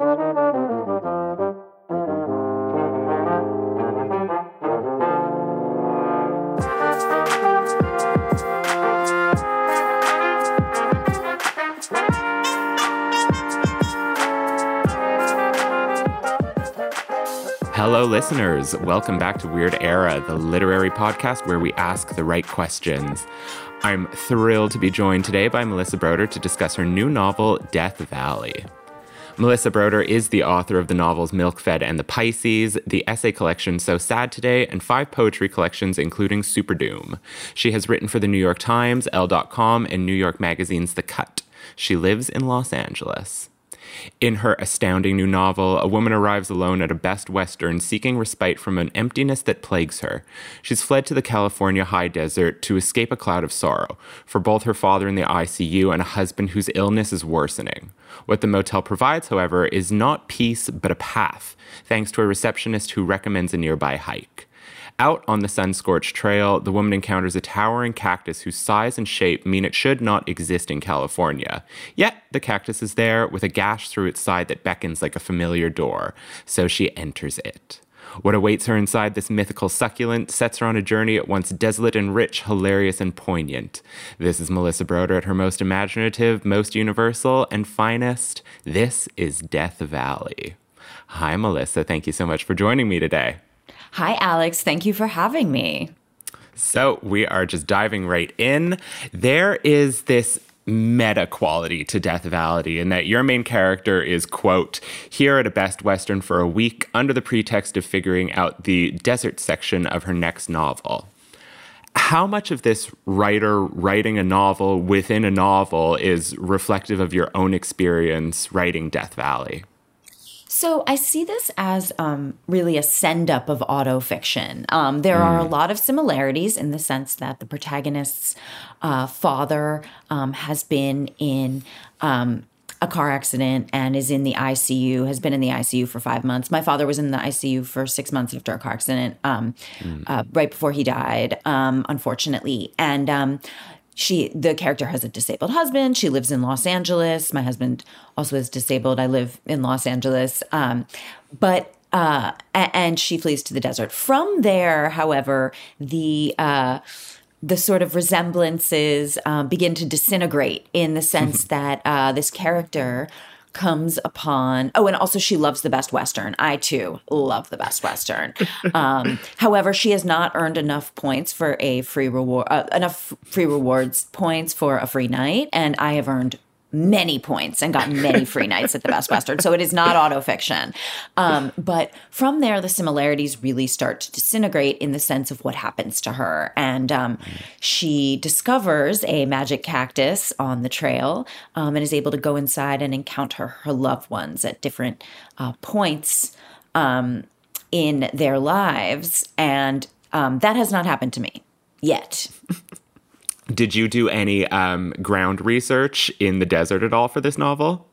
Hello, listeners. Welcome back to Weird Era, the literary podcast where we ask the right questions. I'm thrilled to be joined today by Melissa Broder to discuss her new novel, Death Valley. Melissa Broder is the author of the novels Milk Fed and the Pisces, the essay collection So Sad Today, and five poetry collections, including Superdoom. She has written for the New York Times, Elle.com, and New York Magazine's The Cut. She lives in Los Angeles. In her astounding new novel, a woman arrives alone at a Best Western seeking respite from an emptiness that plagues her. She's fled to the California high desert to escape a cloud of sorrow for both her father in the ICU and a husband whose illness is worsening. What the motel provides, however, is not peace but a path, thanks to a receptionist who recommends a nearby hike. Out on the sun scorched trail, the woman encounters a towering cactus whose size and shape mean it should not exist in California. Yet, the cactus is there with a gash through its side that beckons like a familiar door, so she enters it. What awaits her inside this mythical succulent sets her on a journey at once desolate and rich, hilarious and poignant. This is Melissa Broder at her most imaginative, most universal, and finest. This is Death Valley. Hi, Melissa. Thank you so much for joining me today. Hi, Alex. Thank you for having me. So, we are just diving right in. There is this meta quality to Death Valley in that your main character is, quote, here at a Best Western for a week under the pretext of figuring out the desert section of her next novel. How much of this writer writing a novel within a novel is reflective of your own experience writing Death Valley? So I see this as um, really a send up of autofiction. Um, there mm. are a mm. lot of similarities in the sense that the protagonist's uh, father um, has been in um, a car accident and is in the ICU, has been in the ICU for five months. My father was in the ICU for six months after a car accident, um, mm. uh, right before he died, um, unfortunately. And she the character has a disabled husband. She lives in los angeles. My husband also is disabled. I live in los angeles. Um, but uh, and she flees to the desert. From there however the uh, the sort of resemblances um, begin to disintegrate in the sense that uh, this character comes upon oh and also she loves the best western. I too love the best western. Um, however she has not earned enough points for a free reward uh, enough free rewards points for a free night and i have earned many points and got many free nights at the Best Western. So it is not autofiction. Um, but from there, the similarities really start to disintegrate in the sense of what happens to her. And um, she discovers a magic cactus on the trail um, and is able to go inside and encounter her loved ones at different uh, points um, in their lives. And um, that has not happened to me yet. Did you do any um, ground research in the desert at all for this novel?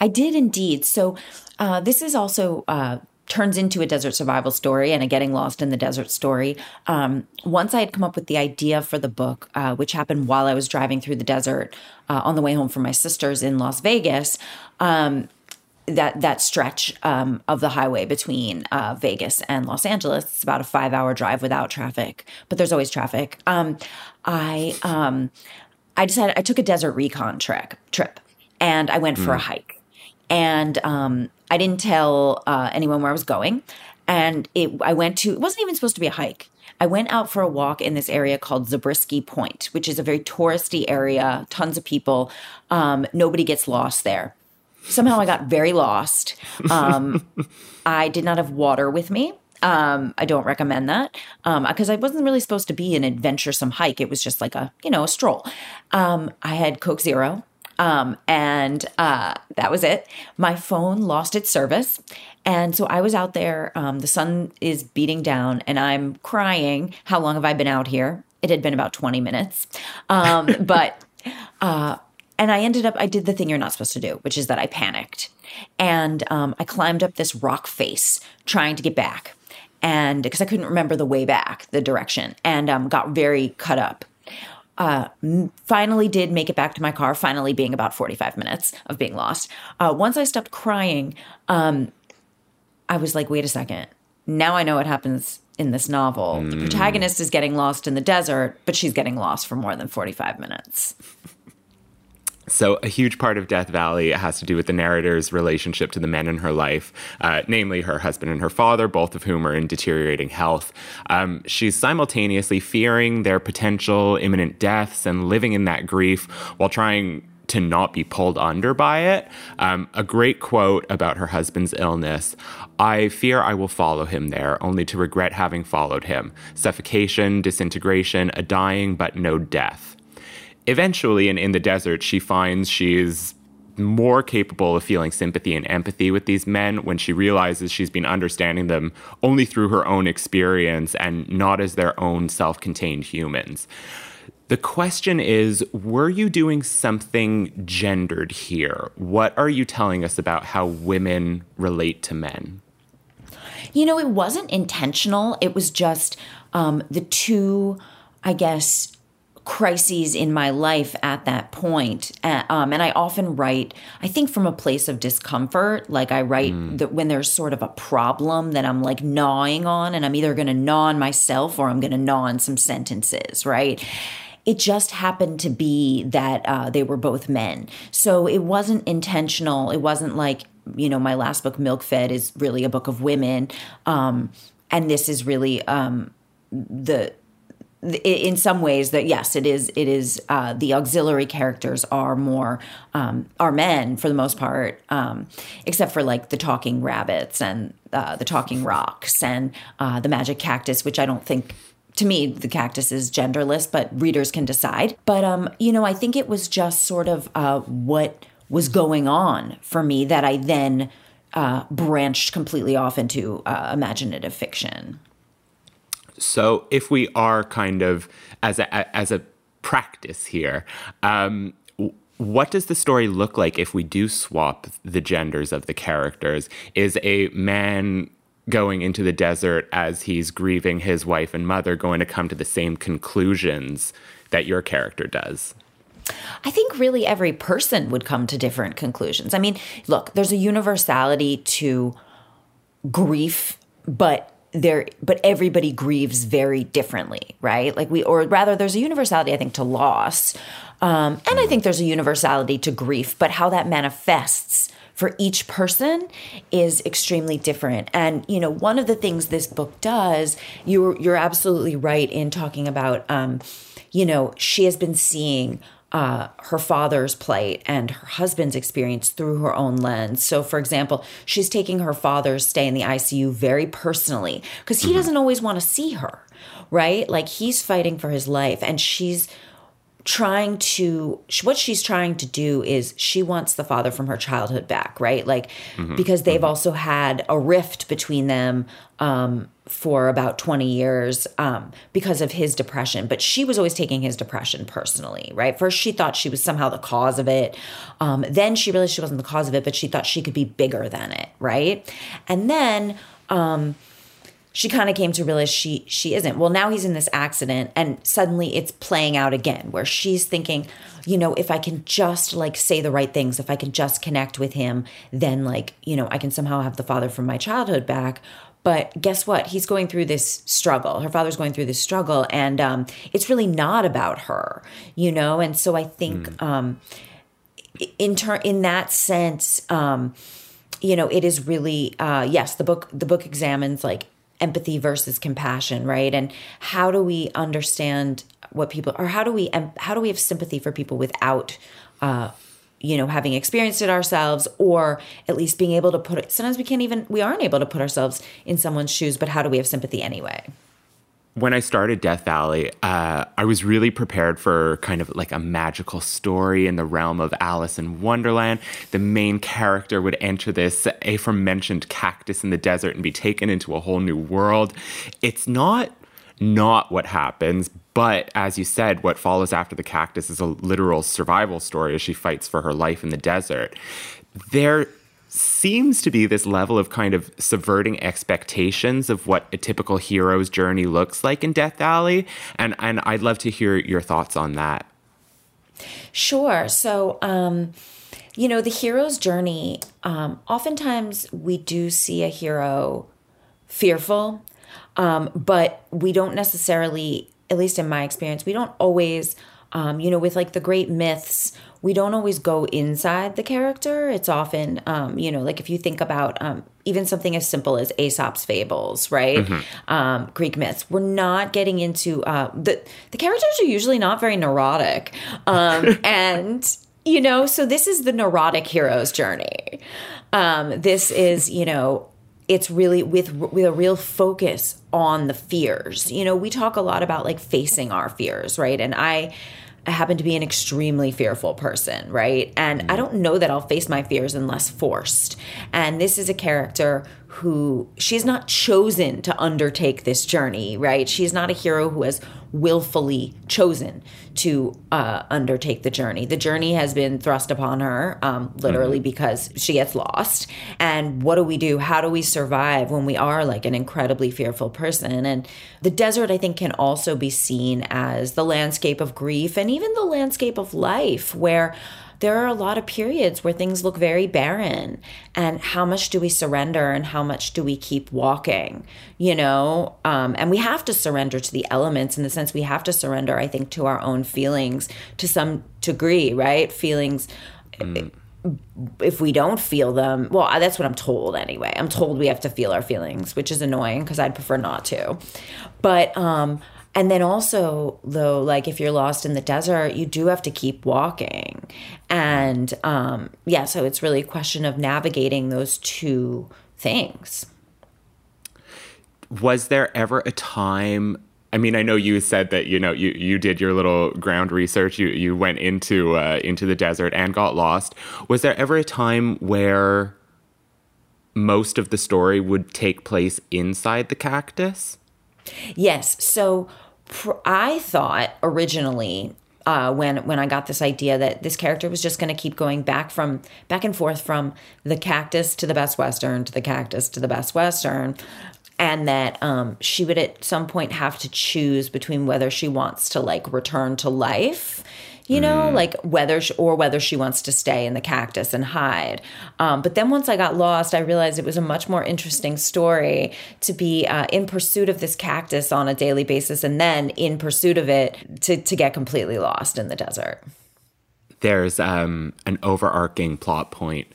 I did indeed. So, uh, this is also. Uh, turns into a desert survival story and a getting lost in the desert story. Um, once I had come up with the idea for the book, uh, which happened while I was driving through the desert uh, on the way home from my sisters in Las Vegas, um, that that stretch um, of the highway between uh, Vegas and Los Angeles. It's about a five hour drive without traffic, but there's always traffic. Um, I um, I decided I took a desert recon trek trip, and I went for mm. a hike, and um, I didn't tell uh, anyone where I was going, and it I went to it wasn't even supposed to be a hike. I went out for a walk in this area called Zabriskie Point, which is a very touristy area, tons of people. Um, nobody gets lost there somehow I got very lost. Um, I did not have water with me. Um, I don't recommend that because um, I wasn't really supposed to be an adventuresome hike. It was just like a you know a stroll. Um, I had Coke Zero, um, and uh, that was it. My phone lost its service, and so I was out there. Um, the sun is beating down, and I'm crying. How long have I been out here? It had been about 20 minutes, um, but. Uh, and I ended up, I did the thing you're not supposed to do, which is that I panicked. And um, I climbed up this rock face trying to get back. And because I couldn't remember the way back, the direction, and um, got very cut up. uh, finally did make it back to my car, finally being about 45 minutes of being lost. Uh, once I stopped crying, um, I was like, wait a second. Now I know what happens in this novel. Mm. The protagonist is getting lost in the desert, but she's getting lost for more than 45 minutes. So, a huge part of Death Valley has to do with the narrator's relationship to the men in her life, uh, namely her husband and her father, both of whom are in deteriorating health. Um, she's simultaneously fearing their potential imminent deaths and living in that grief while trying to not be pulled under by it. Um, a great quote about her husband's illness I fear I will follow him there, only to regret having followed him. Suffocation, disintegration, a dying but no death eventually, in, in the desert, she finds she's more capable of feeling sympathy and empathy with these men when she realizes she's been understanding them only through her own experience and not as their own self contained humans. The question is Were you doing something gendered here? What are you telling us about how women relate to men? You know, it wasn't intentional. It was just um, the two, I guess, crises in my life at that point. Uh, um, and I often write, I think from a place of discomfort. Like I write mm. that when there's sort of a problem that I'm like gnawing on, and I'm either going to gnaw on myself or I'm going to gnaw on some sentences, right? It just happened to be that uh, they were both men. So it wasn't intentional. It wasn't like, you know, my last book, Milk Fed, is really a book of women. Um, and this is really um, the in some ways that yes it is it is uh, the auxiliary characters are more um, are men for the most part um, except for like the talking rabbits and uh, the talking rocks and uh, the magic cactus which i don't think to me the cactus is genderless but readers can decide. But um, you know i think it was just sort of uh, what was going on for me that i then uh, branched completely off into uh, imaginative fiction so if we are kind of as a as a practice here, um, what does the story look like if we do swap the genders of the characters? Is a man going into the desert as he's grieving his wife and mother going to come to the same conclusions that your character does? I think really every person would come to different conclusions. I mean, look, there's a universality to grief, but there but everybody grieves very differently right? Like we or rather there's a universality i think to loss um, and i think there's a universality to grief but how that manifests for each person is extremely different. And you know one of the things this book does you're you're absolutely right in talking about um, you know she has been seeing uh, her father's plight and her husband's experience through her own lens. So, for example, she's taking her father's stay in the ICU very personally because he mm-hmm. doesn't always want to see her, right? Like he's fighting for his life and she's trying to what she's trying to do is she wants the father from her childhood back right like mm-hmm. because they've mm-hmm. also had a rift between them um, for about 20 years um, because of his depression but she was always taking his depression personally right first she thought she was somehow the cause of it um, then she realized she wasn't the cause of it but she thought she could be bigger than it right and then um, she kind of came to realize she she isn't. Well, now he's in this accident and suddenly it's playing out again where she's thinking, you know, if I can just like say the right things, if I can just connect with him, then like, you know, I can somehow have the father from my childhood back. But guess what? He's going through this struggle. Her father's going through this struggle, and um, it's really not about her, you know. And so I think, mm. um, in turn, in that sense, um, you know, it is really uh, yes. The book the book examines like empathy versus compassion, right? And how do we understand what people or how do we how do we have sympathy for people without uh you know having experienced it ourselves or at least being able to put it sometimes we can't even we aren't able to put ourselves in someone's shoes but how do we have sympathy anyway when I started Death Valley, uh, I was really prepared for kind of like a magical story in the realm of Alice in Wonderland. The main character would enter this aforementioned cactus in the desert and be taken into a whole new world. It's not not what happens, but as you said, what follows after the cactus is a literal survival story as she fights for her life in the desert. There seems to be this level of kind of subverting expectations of what a typical hero's journey looks like in Death Valley. And, and I'd love to hear your thoughts on that. Sure. So, um, you know, the hero's journey, um, oftentimes we do see a hero fearful, um, but we don't necessarily, at least in my experience, we don't always, um, you know, with like the great myths we don't always go inside the character. It's often, um, you know, like if you think about um, even something as simple as Aesop's fables, right? Mm-hmm. Um, Greek myths. We're not getting into uh, the the characters are usually not very neurotic, um, and you know, so this is the neurotic hero's journey. Um, this is, you know, it's really with with a real focus on the fears. You know, we talk a lot about like facing our fears, right? And I I happen to be an extremely fearful person, right? And I mm. don't know that I'll face my fears unless forced. And this is a character who she's not chosen to undertake this journey, right? She's not a hero who has willfully chosen to uh, undertake the journey. The journey has been thrust upon her, um, literally, mm-hmm. because she gets lost. And what do we do? How do we survive when we are like an incredibly fearful person? And the desert, I think, can also be seen as the landscape of grief and even the landscape of life, where there are a lot of periods where things look very barren. And how much do we surrender and how much do we keep walking? You know, um, and we have to surrender to the elements in the sense we have to surrender, I think, to our own feelings to some degree, right? Feelings. Mm if we don't feel them, well, that's what I'm told anyway. I'm told we have to feel our feelings, which is annoying because I'd prefer not to. But um, and then also, though, like if you're lost in the desert, you do have to keep walking. And um, yeah, so it's really a question of navigating those two things. Was there ever a time? I mean, I know you said that you know you, you did your little ground research. You you went into uh, into the desert and got lost. Was there ever a time where most of the story would take place inside the cactus? Yes. So I thought originally uh, when when I got this idea that this character was just going to keep going back from back and forth from the cactus to the Best Western to the cactus to the Best Western, and that um, she would at some point have to choose between whether she wants to like return to life you know, mm. like whether she, or whether she wants to stay in the cactus and hide. Um, but then once I got lost, I realized it was a much more interesting story to be uh, in pursuit of this cactus on a daily basis, and then in pursuit of it to to get completely lost in the desert. There's um, an overarching plot point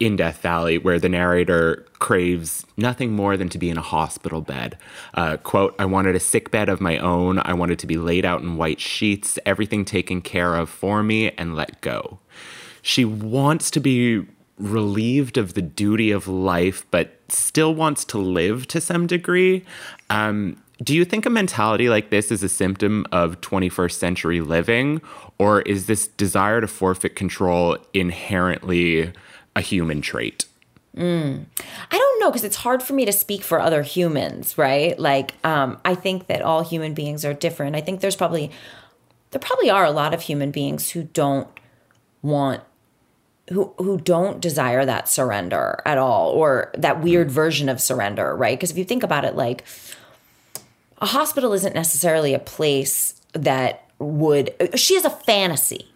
in Death Valley, where the narrator craves nothing more than to be in a hospital bed. Uh, quote, I wanted a sick bed of my own. I wanted to be laid out in white sheets, everything taken care of for me and let go. She wants to be relieved of the duty of life, but still wants to live to some degree. Um, do you think a mentality like this is a symptom of 21st century living, or is this desire to forfeit control inherently? A human trait? Mm. I don't know because it's hard for me to speak for other humans, right? Like, um, I think that all human beings are different. I think there's probably there probably are a lot of human beings who don't want who who don't desire that surrender at all or that weird version of surrender, right? Because if you think about it, like a hospital isn't necessarily a place that would she has a fantasy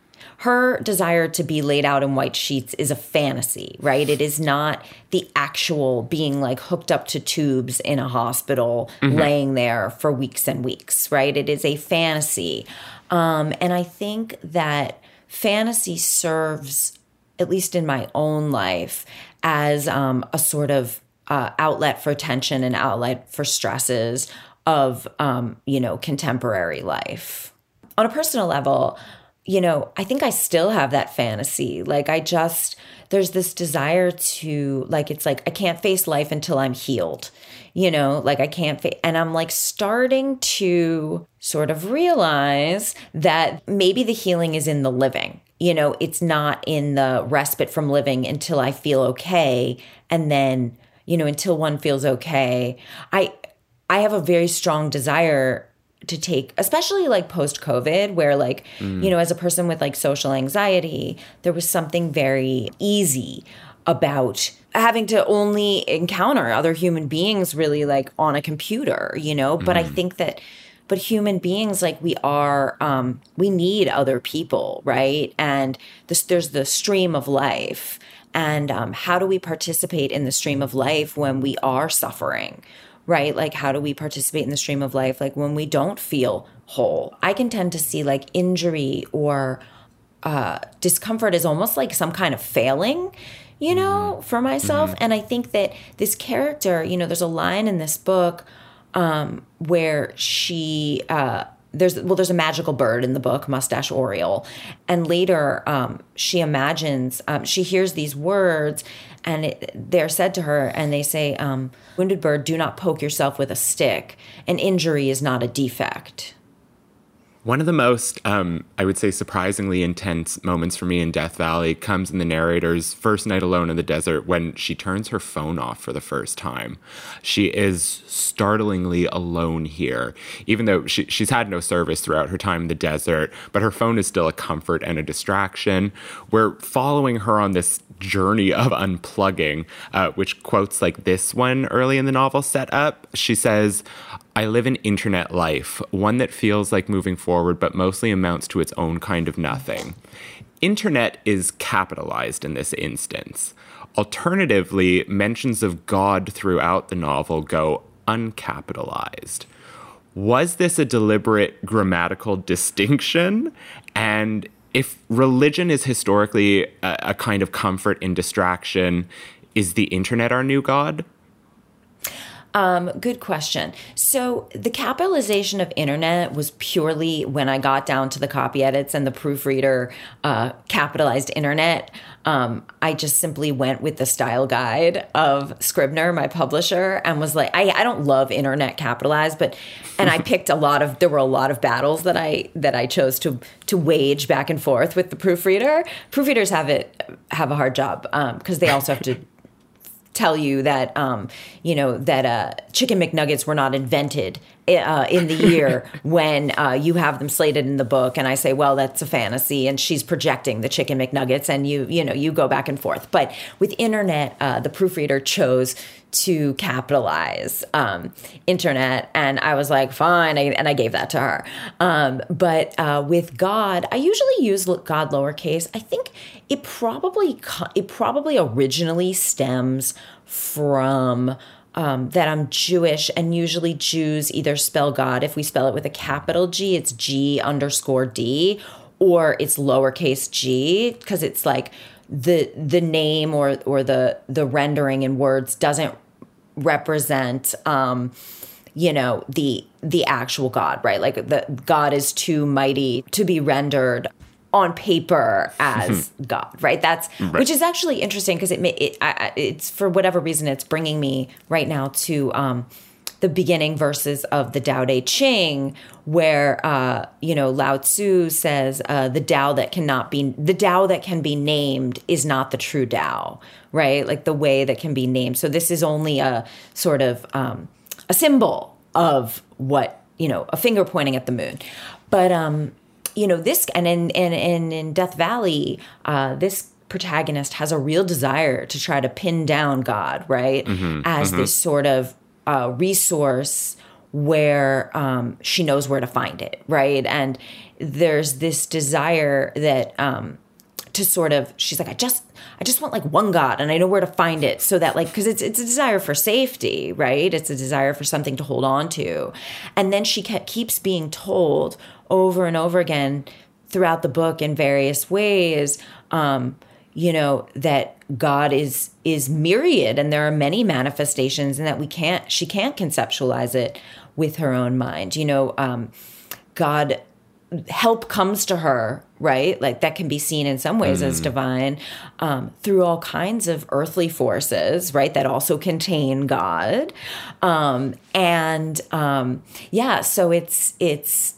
her desire to be laid out in white sheets is a fantasy, right? It is not the actual being like hooked up to tubes in a hospital, mm-hmm. laying there for weeks and weeks, right? It is a fantasy. Um, and I think that fantasy serves, at least in my own life, as um, a sort of uh, outlet for tension and outlet for stresses of, um, you know, contemporary life. On a personal level, you know, I think I still have that fantasy. Like, I just, there's this desire to, like, it's like, I can't face life until I'm healed, you know, like, I can't, fa- and I'm like starting to sort of realize that maybe the healing is in the living. You know, it's not in the respite from living until I feel okay. And then, you know, until one feels okay. I, I have a very strong desire to take especially like post covid where like mm. you know as a person with like social anxiety there was something very easy about having to only encounter other human beings really like on a computer, you know? But I think that but human beings like we are um we need other people, right? And this there's the stream of life. And um, how do we participate in the stream of life when we are suffering? Right? Like, how do we participate in the stream of life? Like, when we don't feel whole. I can tend to see like injury or uh, discomfort as almost like some kind of failing you know, for myself. Mm-hmm. And I think that this character, you know, there's a line in this book um, where she, uh, there's well, there's a magical bird in the book, Mustache Oriole, and later um, she imagines um, she hears these words, and it, they're said to her, and they say, um, "Wounded bird, do not poke yourself with a stick. An injury is not a defect." One of the most, um, I would say, surprisingly intense moments for me in Death Valley comes in the narrator's first night alone in the desert when she turns her phone off for the first time. She is startlingly alone here, even though she, she's had no service throughout her time in the desert, but her phone is still a comfort and a distraction. We're following her on this journey of unplugging, uh, which quotes like this one early in the novel set up. She says, I live an internet life, one that feels like moving forward, but mostly amounts to its own kind of nothing. Internet is capitalized in this instance. Alternatively, mentions of God throughout the novel go uncapitalized. Was this a deliberate grammatical distinction? And if religion is historically a, a kind of comfort in distraction, is the internet our new God? Um, good question. So the capitalization of internet was purely when I got down to the copy edits and the proofreader uh, capitalized internet. Um, I just simply went with the style guide of Scribner, my publisher, and was like, I, I don't love internet capitalized, but and I picked a lot of there were a lot of battles that I that I chose to to wage back and forth with the proofreader. Proofreaders have it have a hard job because um, they also have to tell you that um, you know that uh, chicken McNuggets were not invented uh, in the year when uh, you have them slated in the book, and I say, well, that's a fantasy, and she's projecting the chicken McNuggets, and you you know you go back and forth. But with internet, uh, the proofreader chose to capitalize um, internet, and I was like, fine, I, and I gave that to her. Um, but uh, with God, I usually use God lowercase. I think it probably it probably originally stems from um, that I'm Jewish, and usually Jews either spell God. If we spell it with a capital G, it's G underscore D, or it's lowercase g because it's like the the name or or the the rendering in words doesn't represent um you know the the actual god right like the god is too mighty to be rendered on paper as God, right? That's right. which is actually interesting because it, it I, it's for whatever reason it's bringing me right now to um, the beginning verses of the Tao Te Ching, where uh, you know Lao Tzu says uh, the Tao that cannot be the Tao that can be named is not the true Tao, right? Like the way that can be named. So this is only a sort of um, a symbol of what you know, a finger pointing at the moon, but um you know this and in in in, in death valley uh this protagonist has a real desire to try to pin down god right? Mm-hmm, as mm-hmm. this sort of uh, resource where um, she knows where to find it right? And there's this desire that um, to sort of she's like i just i just want like one god and i know where to find it so that like because it's it's a desire for safety right? It's a desire for something to hold on to. And then she kept, keeps being told over and over again throughout the book in various ways um, you know that god is is myriad and there are many manifestations and that we can't she can't conceptualize it with her own mind. You know um, god help comes to her right? Like that can be seen in some ways mm. as divine um, through all kinds of earthly forces right that also contain god. Um, and um, yeah so it's it's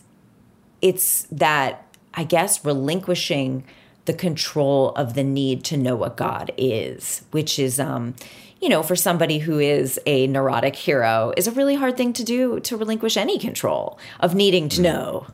it's that i guess relinquishing the control of the need to know what god is which is um you know for somebody who is a neurotic hero is a really hard thing to do to relinquish any control of needing to mm. know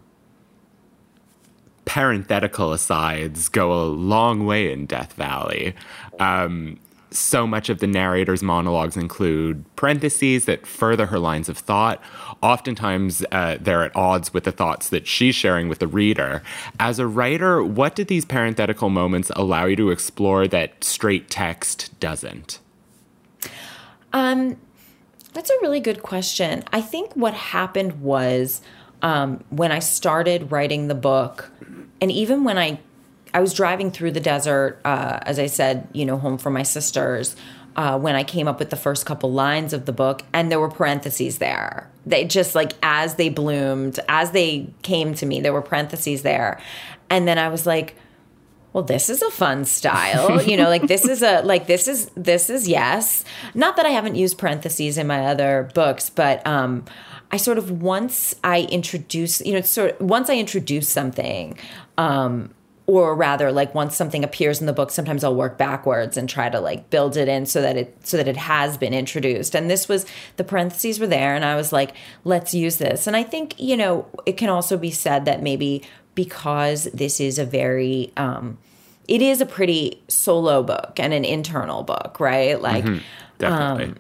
parenthetical asides go a long way in Death Valley. Um, so much of the narrator's monologues include parentheses that further her lines of thought. Oftentimes, uh, they're at odds with the thoughts that she's sharing with the reader. As a writer, what did these parenthetical moments allow you to explore that straight text doesn't? Um, that's a really good question. I think what happened was um, when I started writing the book, and even when I I was driving through the desert, uh, as I said, you know, home from my sisters. Uh, when I came up with the first couple lines of the book, and there were parentheses there. They just like as they bloomed, as they came to me, there were parentheses there, and then I was like, well this is a fun style you know like this is a like this is this is yes not that i haven't used parentheses in my other books but um i sort of once i introduce you know sort of once i introduce something um or rather like once something appears in the book sometimes i'll work backwards and try to like build it in so that it so that it has been introduced. And this was the parentheses were there and i was like let's use this. And i think you know it can also be said that maybe because this is a very um it is a pretty solo book and an internal book right? Like mm-hmm. definitely. um,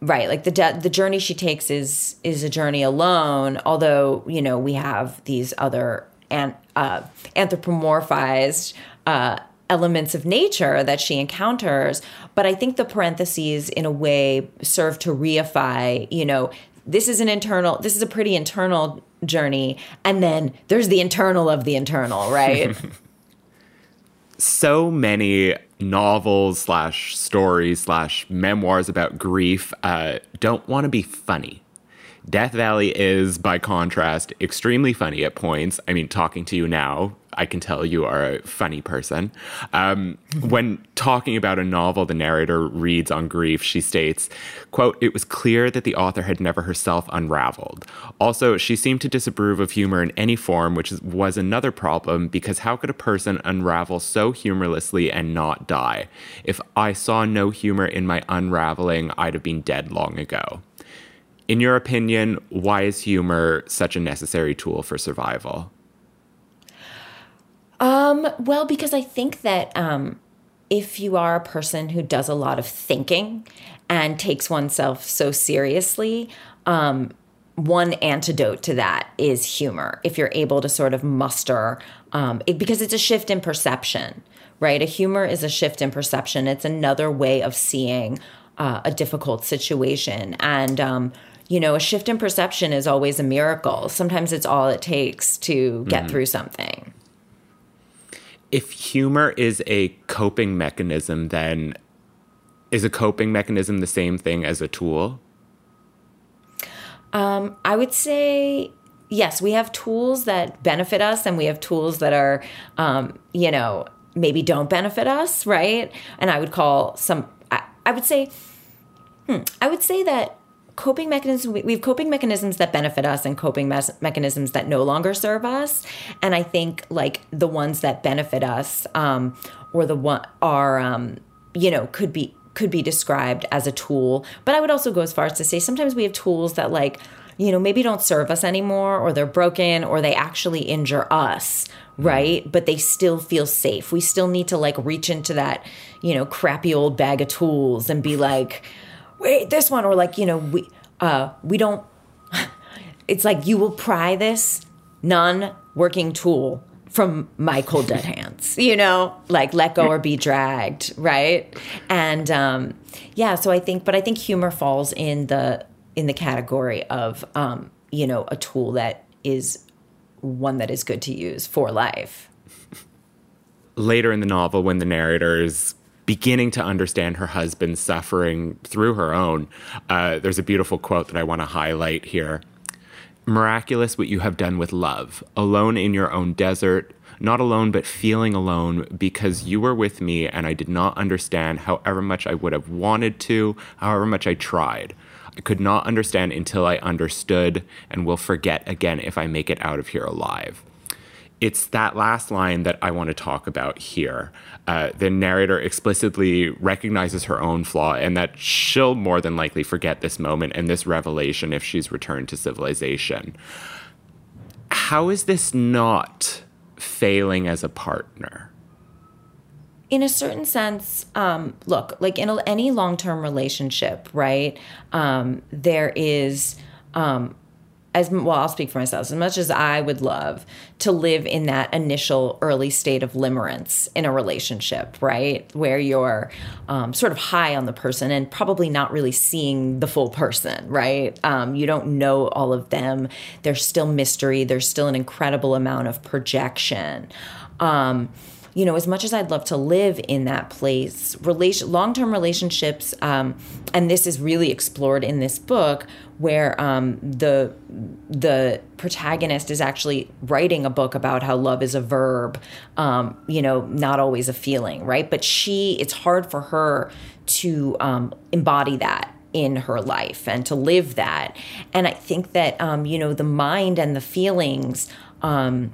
right like the de- the journey she takes is is a journey alone although you know we have these other and uh, anthropomorphized uh, elements of nature that she encounters. But I think the parentheses, in a way, serve to reify, you know, this is an internal, this is a pretty internal journey. And then there's the internal of the internal, right? so many novels slash stories slash memoirs about grief uh, don't want to be funny Death Valley is, by contrast, extremely funny at points. I mean, talking to you now, I can tell you are a funny person. Um, when talking about a novel the narrator reads on grief, she states, quote, it was clear that the author had never herself unraveled. Also, she seemed to disapprove of humor in any form, which was another problem because how could a person unravel so humorlessly and not die? If I saw no humor in my unraveling, I'd have been dead long ago. In your opinion, why is humor such a necessary tool for survival? Um, well, because I think that um, if you are a person who does a lot of thinking and takes oneself so seriously, um, one antidote to that is humor. If you're able to sort of muster, um, it, because it's a shift in perception, right? A humor is a shift in perception. It's another way of seeing uh, a difficult situation. And um, you know, a shift in perception is always a miracle. Sometimes it's all it takes to get mm-hmm. through something. If humor is a coping mechanism, then is a coping mechanism the same thing as a tool? Um, I would say yes. We have tools that benefit us, and we have tools that are, um, you know, maybe don't benefit us, right? And I would call some. I, I would say, hmm, I would say that coping mechanisms we have coping mechanisms that benefit us and coping mes- mechanisms that no longer serve us. And i think like the ones that benefit us um, or the one are um, you know could be could be described as a tool. But i would also go as far as to say sometimes we have tools that like you know maybe don't serve us anymore or they're broken or they actually injure us right? But they still feel safe. We still need to like reach into that you know crappy old bag of tools and be like wait, this one, or like, you know, we uh, we don't. It's like you will pry this non-working tool from my cold dead hands you know like let go or be dragged right and um yeah so i think but i think humor falls in the in the category of um you know a tool that is one that is good to use for life later in the novel when the narrator is beginning to understand her husband's suffering through her own. Uh, there's a beautiful quote that I want to highlight here. Miraculous what you have done with love, alone in your own desert, not alone, but feeling alone because you were with me and I did not understand however much I would have wanted to, however much I tried. I could not understand until I understood and will forget again if I make it out of here alive it's that last line that I want to talk about here. Uh, the narrator explicitly recognizes her own flaw and that she'll more than likely forget this moment and this revelation if she's returned to civilization. How is this not failing as a partner? in a certain sense, um, look, like in a, any long term relationship, right? Um, there is, um, as well, I'll speak for myself. As much as I would love to live in that initial early state of limerence in a relationship, right, where you're um, sort of high on the person and probably not really seeing the full person, right? Um, you don't know all of them. There's still mystery. There's still an incredible amount of projection. Um, you know, as much as I'd love to live in that place, relation, long-term relationships, um, and this is really explored in this book, where um, the the protagonist is actually writing a book about how love is a verb, um, you know, not always a feeling, right? But she, it's hard for her to um, embody that in her life and to live that. And I think that, um, you know, the mind and the feelings um,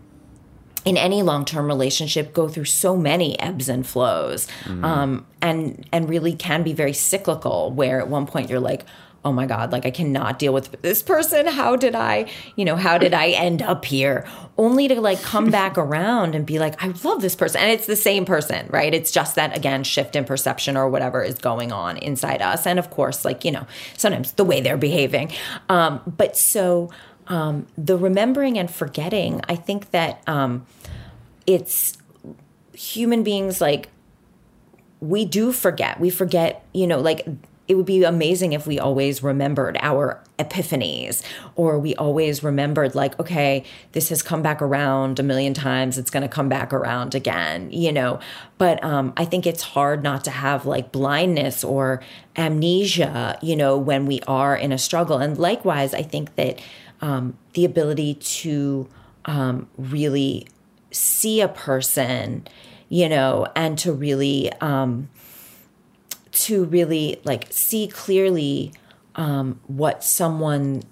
in any long-term relationship go through so many ebbs and flows mm-hmm. um, and and really can be very cyclical where at one point you're like oh my god like i cannot deal with this person. How did i you know how did i end up here? Only to like come back around and be like i love this person. And it's the same person right? It's just that again shift in perception or whatever is going on inside us. And of course like you know sometimes the way they're behaving. Um, but so um, the remembering and forgetting, I think that um, it's human beings like we do forget. We forget, you know, like it would be amazing if we always remembered our epiphanies or we always remembered like okay this has come back around a million times it's going to come back around again you know but um, i think it's hard not to have like blindness or amnesia you know when we are in a struggle and likewise i think that um, the ability to um, really see a person, you know, and to really, um, to really like see clearly um, what someone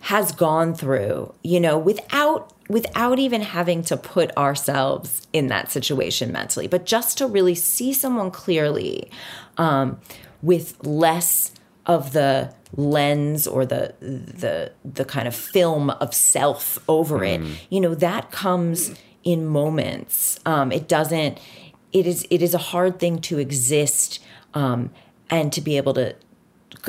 has gone through, you know, without without even having to put ourselves in that situation mentally, but just to really see someone clearly um, with less of the lens or the the the kind of film of self over mm. it you know that comes in moments um, it doesn't it is it is a hard thing to exist um, and to be able to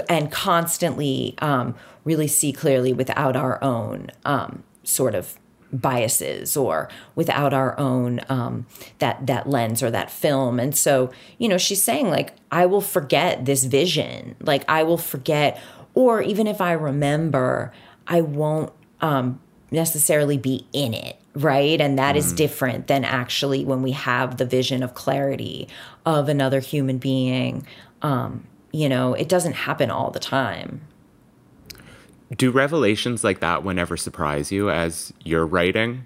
and constantly um, really see clearly without our own um, sort of biases or without our own um, that that lens or that film. And so you know she's saying like i will forget this vision. Like i will forget or even if i remember i won't um, necessarily be in it right? And that mm. is different than actually when we have the vision of clarity of another human being. Um, you know it doesn't happen all the time do revelations like that whenever surprise you as you're writing?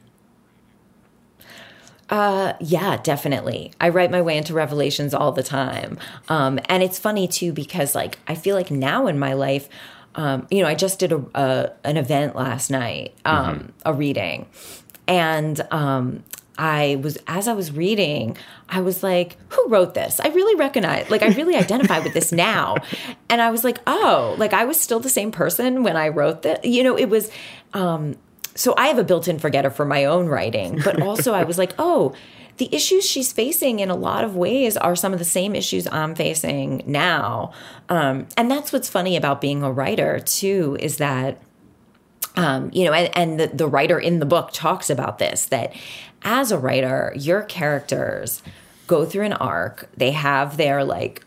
Uh, yeah, definitely. I write my way into revelations all the time. Um, and it's funny too, because like, I feel like now in my life, um, you know, I just did a, a an event last night, um, mm-hmm. a reading, and um, I was as I was reading, I was like, who wrote this? I really recognize, like I really identify with this now. And I was like, oh, like I was still the same person when I wrote that. You know, it was um so I have a built-in forgetter for my own writing, but also I was like, oh, the issues she's facing in a lot of ways are some of the same issues I'm facing now. Um, and that's what's funny about being a writer too, is that um, you know, and, and the, the writer in the book talks about this that as a writer, your characters go through an arc. They have their like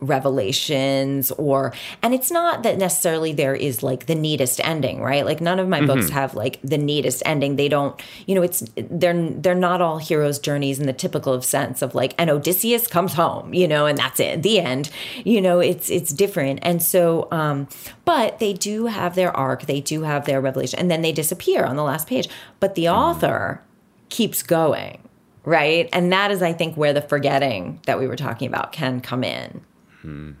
revelations or and it's not that necessarily there is like the neatest ending right? Like none of my mm-hmm. books have like the neatest ending. They don't you know it's they're they're not all heroes journeys in the typical sense of like and odysseus comes home you know and that's it the end. You know it's it's different. And so um but they do have their arc. They do have their revelation. And then they disappear on the last page. But the mm-hmm. author keeps going right and that is i think where the forgetting that we were talking about can come in Hmm.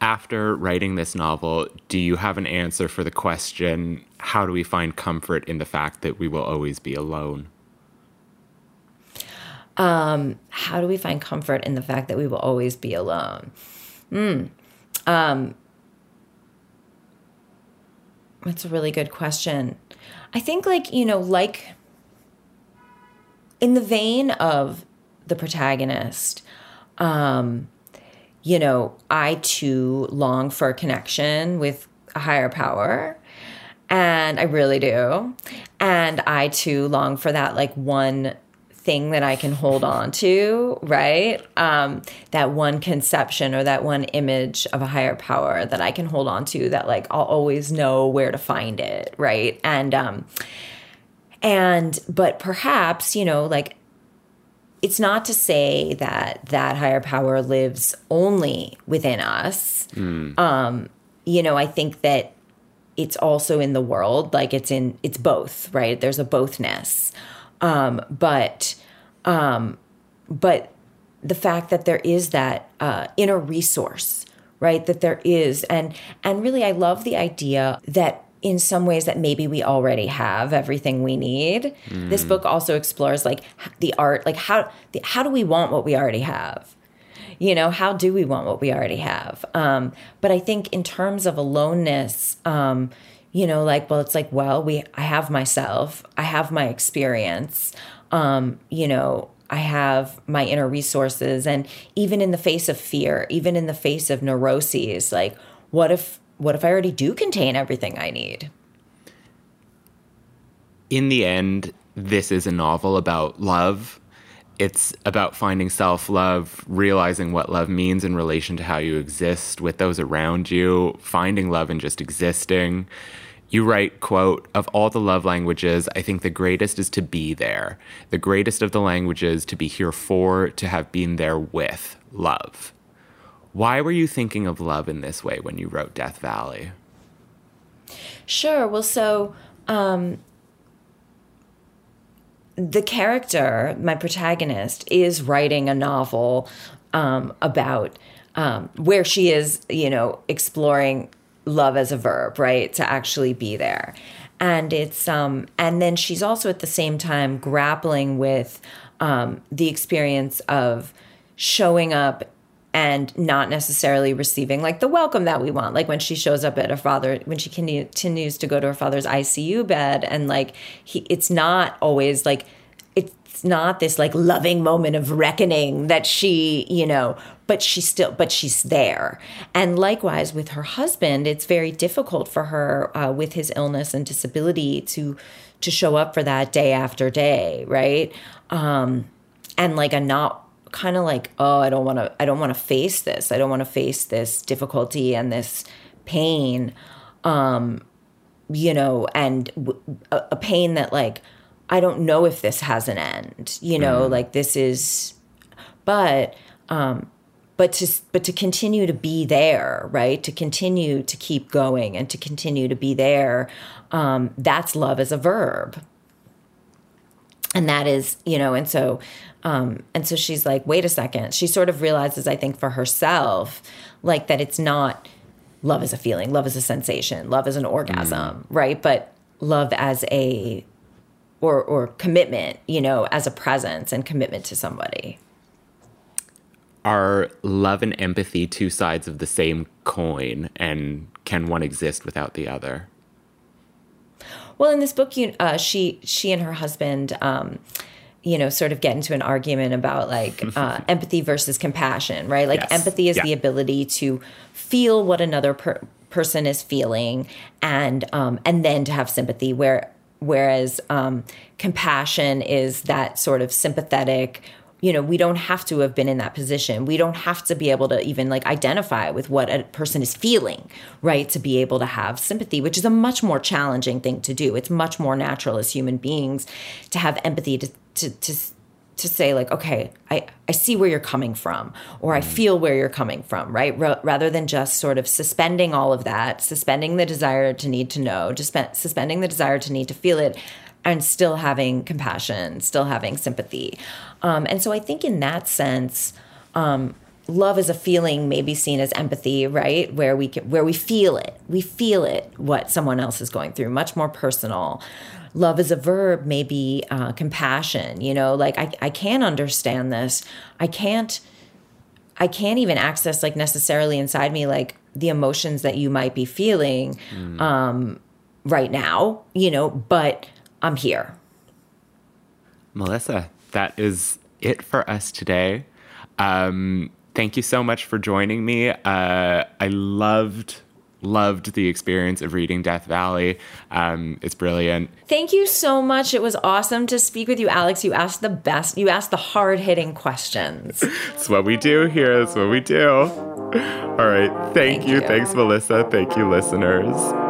After writing this novel, do you have an answer for the question how do we find comfort in the fact that we will always be alone? Um, how do we find comfort in the fact that we will always be alone? Hmm. Um, that's a really good question. I think, like, you know, like in the vein of the protagonist, um, you know, I too long for a connection with a higher power. And I really do. And I too long for that like one thing that I can hold on to, right? Um, that one conception or that one image of a higher power that I can hold on to that like I'll always know where to find it, right? And um and but perhaps, you know, like it's not to say that that higher power lives only within us. Mm. Um, you know, I think that it's also in the world, like it's in it's both, right? There's a bothness. Um, but um, but the fact that there is that uh, inner resource, right? That there is, and and really, I love the idea that in some ways that maybe we already have everything we need. Mm. This book also explores like the art, like how the, how do we want what we already have? You know, how do we want what we already have? Um, but I think in terms of aloneness, um, you know, like well, it's like well, we I have myself, I have my experience um, you know, I have my inner resources. And even in the face of fear, even in the face of neuroses, like, what if, what if I already do contain everything I need? In the end, this is a novel about love. It's about finding self love, realizing what love means in relation to how you exist with those around you, finding love and just existing. You write, quote, of all the love languages, I think the greatest is to be there. The greatest of the languages to be here for, to have been there with love. Why were you thinking of love in this way when you wrote Death Valley? Sure. Well, so um, the character, my protagonist, is writing a novel um, about um, where she is, you know, exploring love as a verb, right? To actually be there. And it's um and then she's also at the same time grappling with um the experience of showing up and not necessarily receiving like the welcome that we want. Like when she shows up at her father, when she continues to go to her father's ICU bed, and like he, it's not always like it's not this like loving moment of reckoning that she, you know, but she's still, but she's there. And likewise with her husband, it's very difficult for her uh, with his illness and disability to to show up for that day after day, right? Um, and like a not kind of like, oh, I don't want to, I don't want to face this. I don't want to face this difficulty and this pain. Um, you know, and a pain that like I don't know if this has an end. You know, mm. like this is, but um, but to but to continue to be there, right? To continue to keep going and to continue to be there. Um, that's love as a verb, and that is you know, and so. Um, and so she's like, wait a second. She sort of realizes, I think, for herself, like that it's not love as a feeling, love as a sensation, love as an orgasm, mm. right? But love as a or or commitment, you know, as a presence and commitment to somebody. Are love and empathy two sides of the same coin, and can one exist without the other? Well, in this book, you, uh, she she and her husband, um, you know, sort of get into an argument about like uh, empathy versus compassion, right? Like yes. empathy is yeah. the ability to feel what another per- person is feeling, and um, and then to have sympathy. Where whereas um, compassion is that sort of sympathetic you know we don't have to have been in that position. We don't have to be able to even like identify with what a person is feeling right to be able to have sympathy which is a much more challenging thing to do. It's much more natural as human beings to have empathy to to, to to say like okay i i see where you're coming from or i mm. feel where you're coming from right? R- rather than just sort of suspending all of that suspending the desire to need to know just suspending the desire to need to feel it and still having compassion still having sympathy. Um, and so i think in that sense um, love is a feeling maybe seen as empathy right? Where we can, where we feel it. We feel it what someone else is going through much more personal love is a verb maybe uh, compassion you know like I, I can understand this i can't i can't even access like necessarily inside me like the emotions that you might be feeling mm. um, right now you know but i'm here melissa that is it for us today. Um, thank you so much for joining me. Uh, I loved loved the experience of reading Death Valley. Um, it's brilliant. Thank you so much. It was awesome to speak with you, Alex. You asked the best, you asked the hard hitting questions. it's what we do here. It's what we do. All right. Thank, thank you. you. Thanks, Melissa. Thank you, listeners.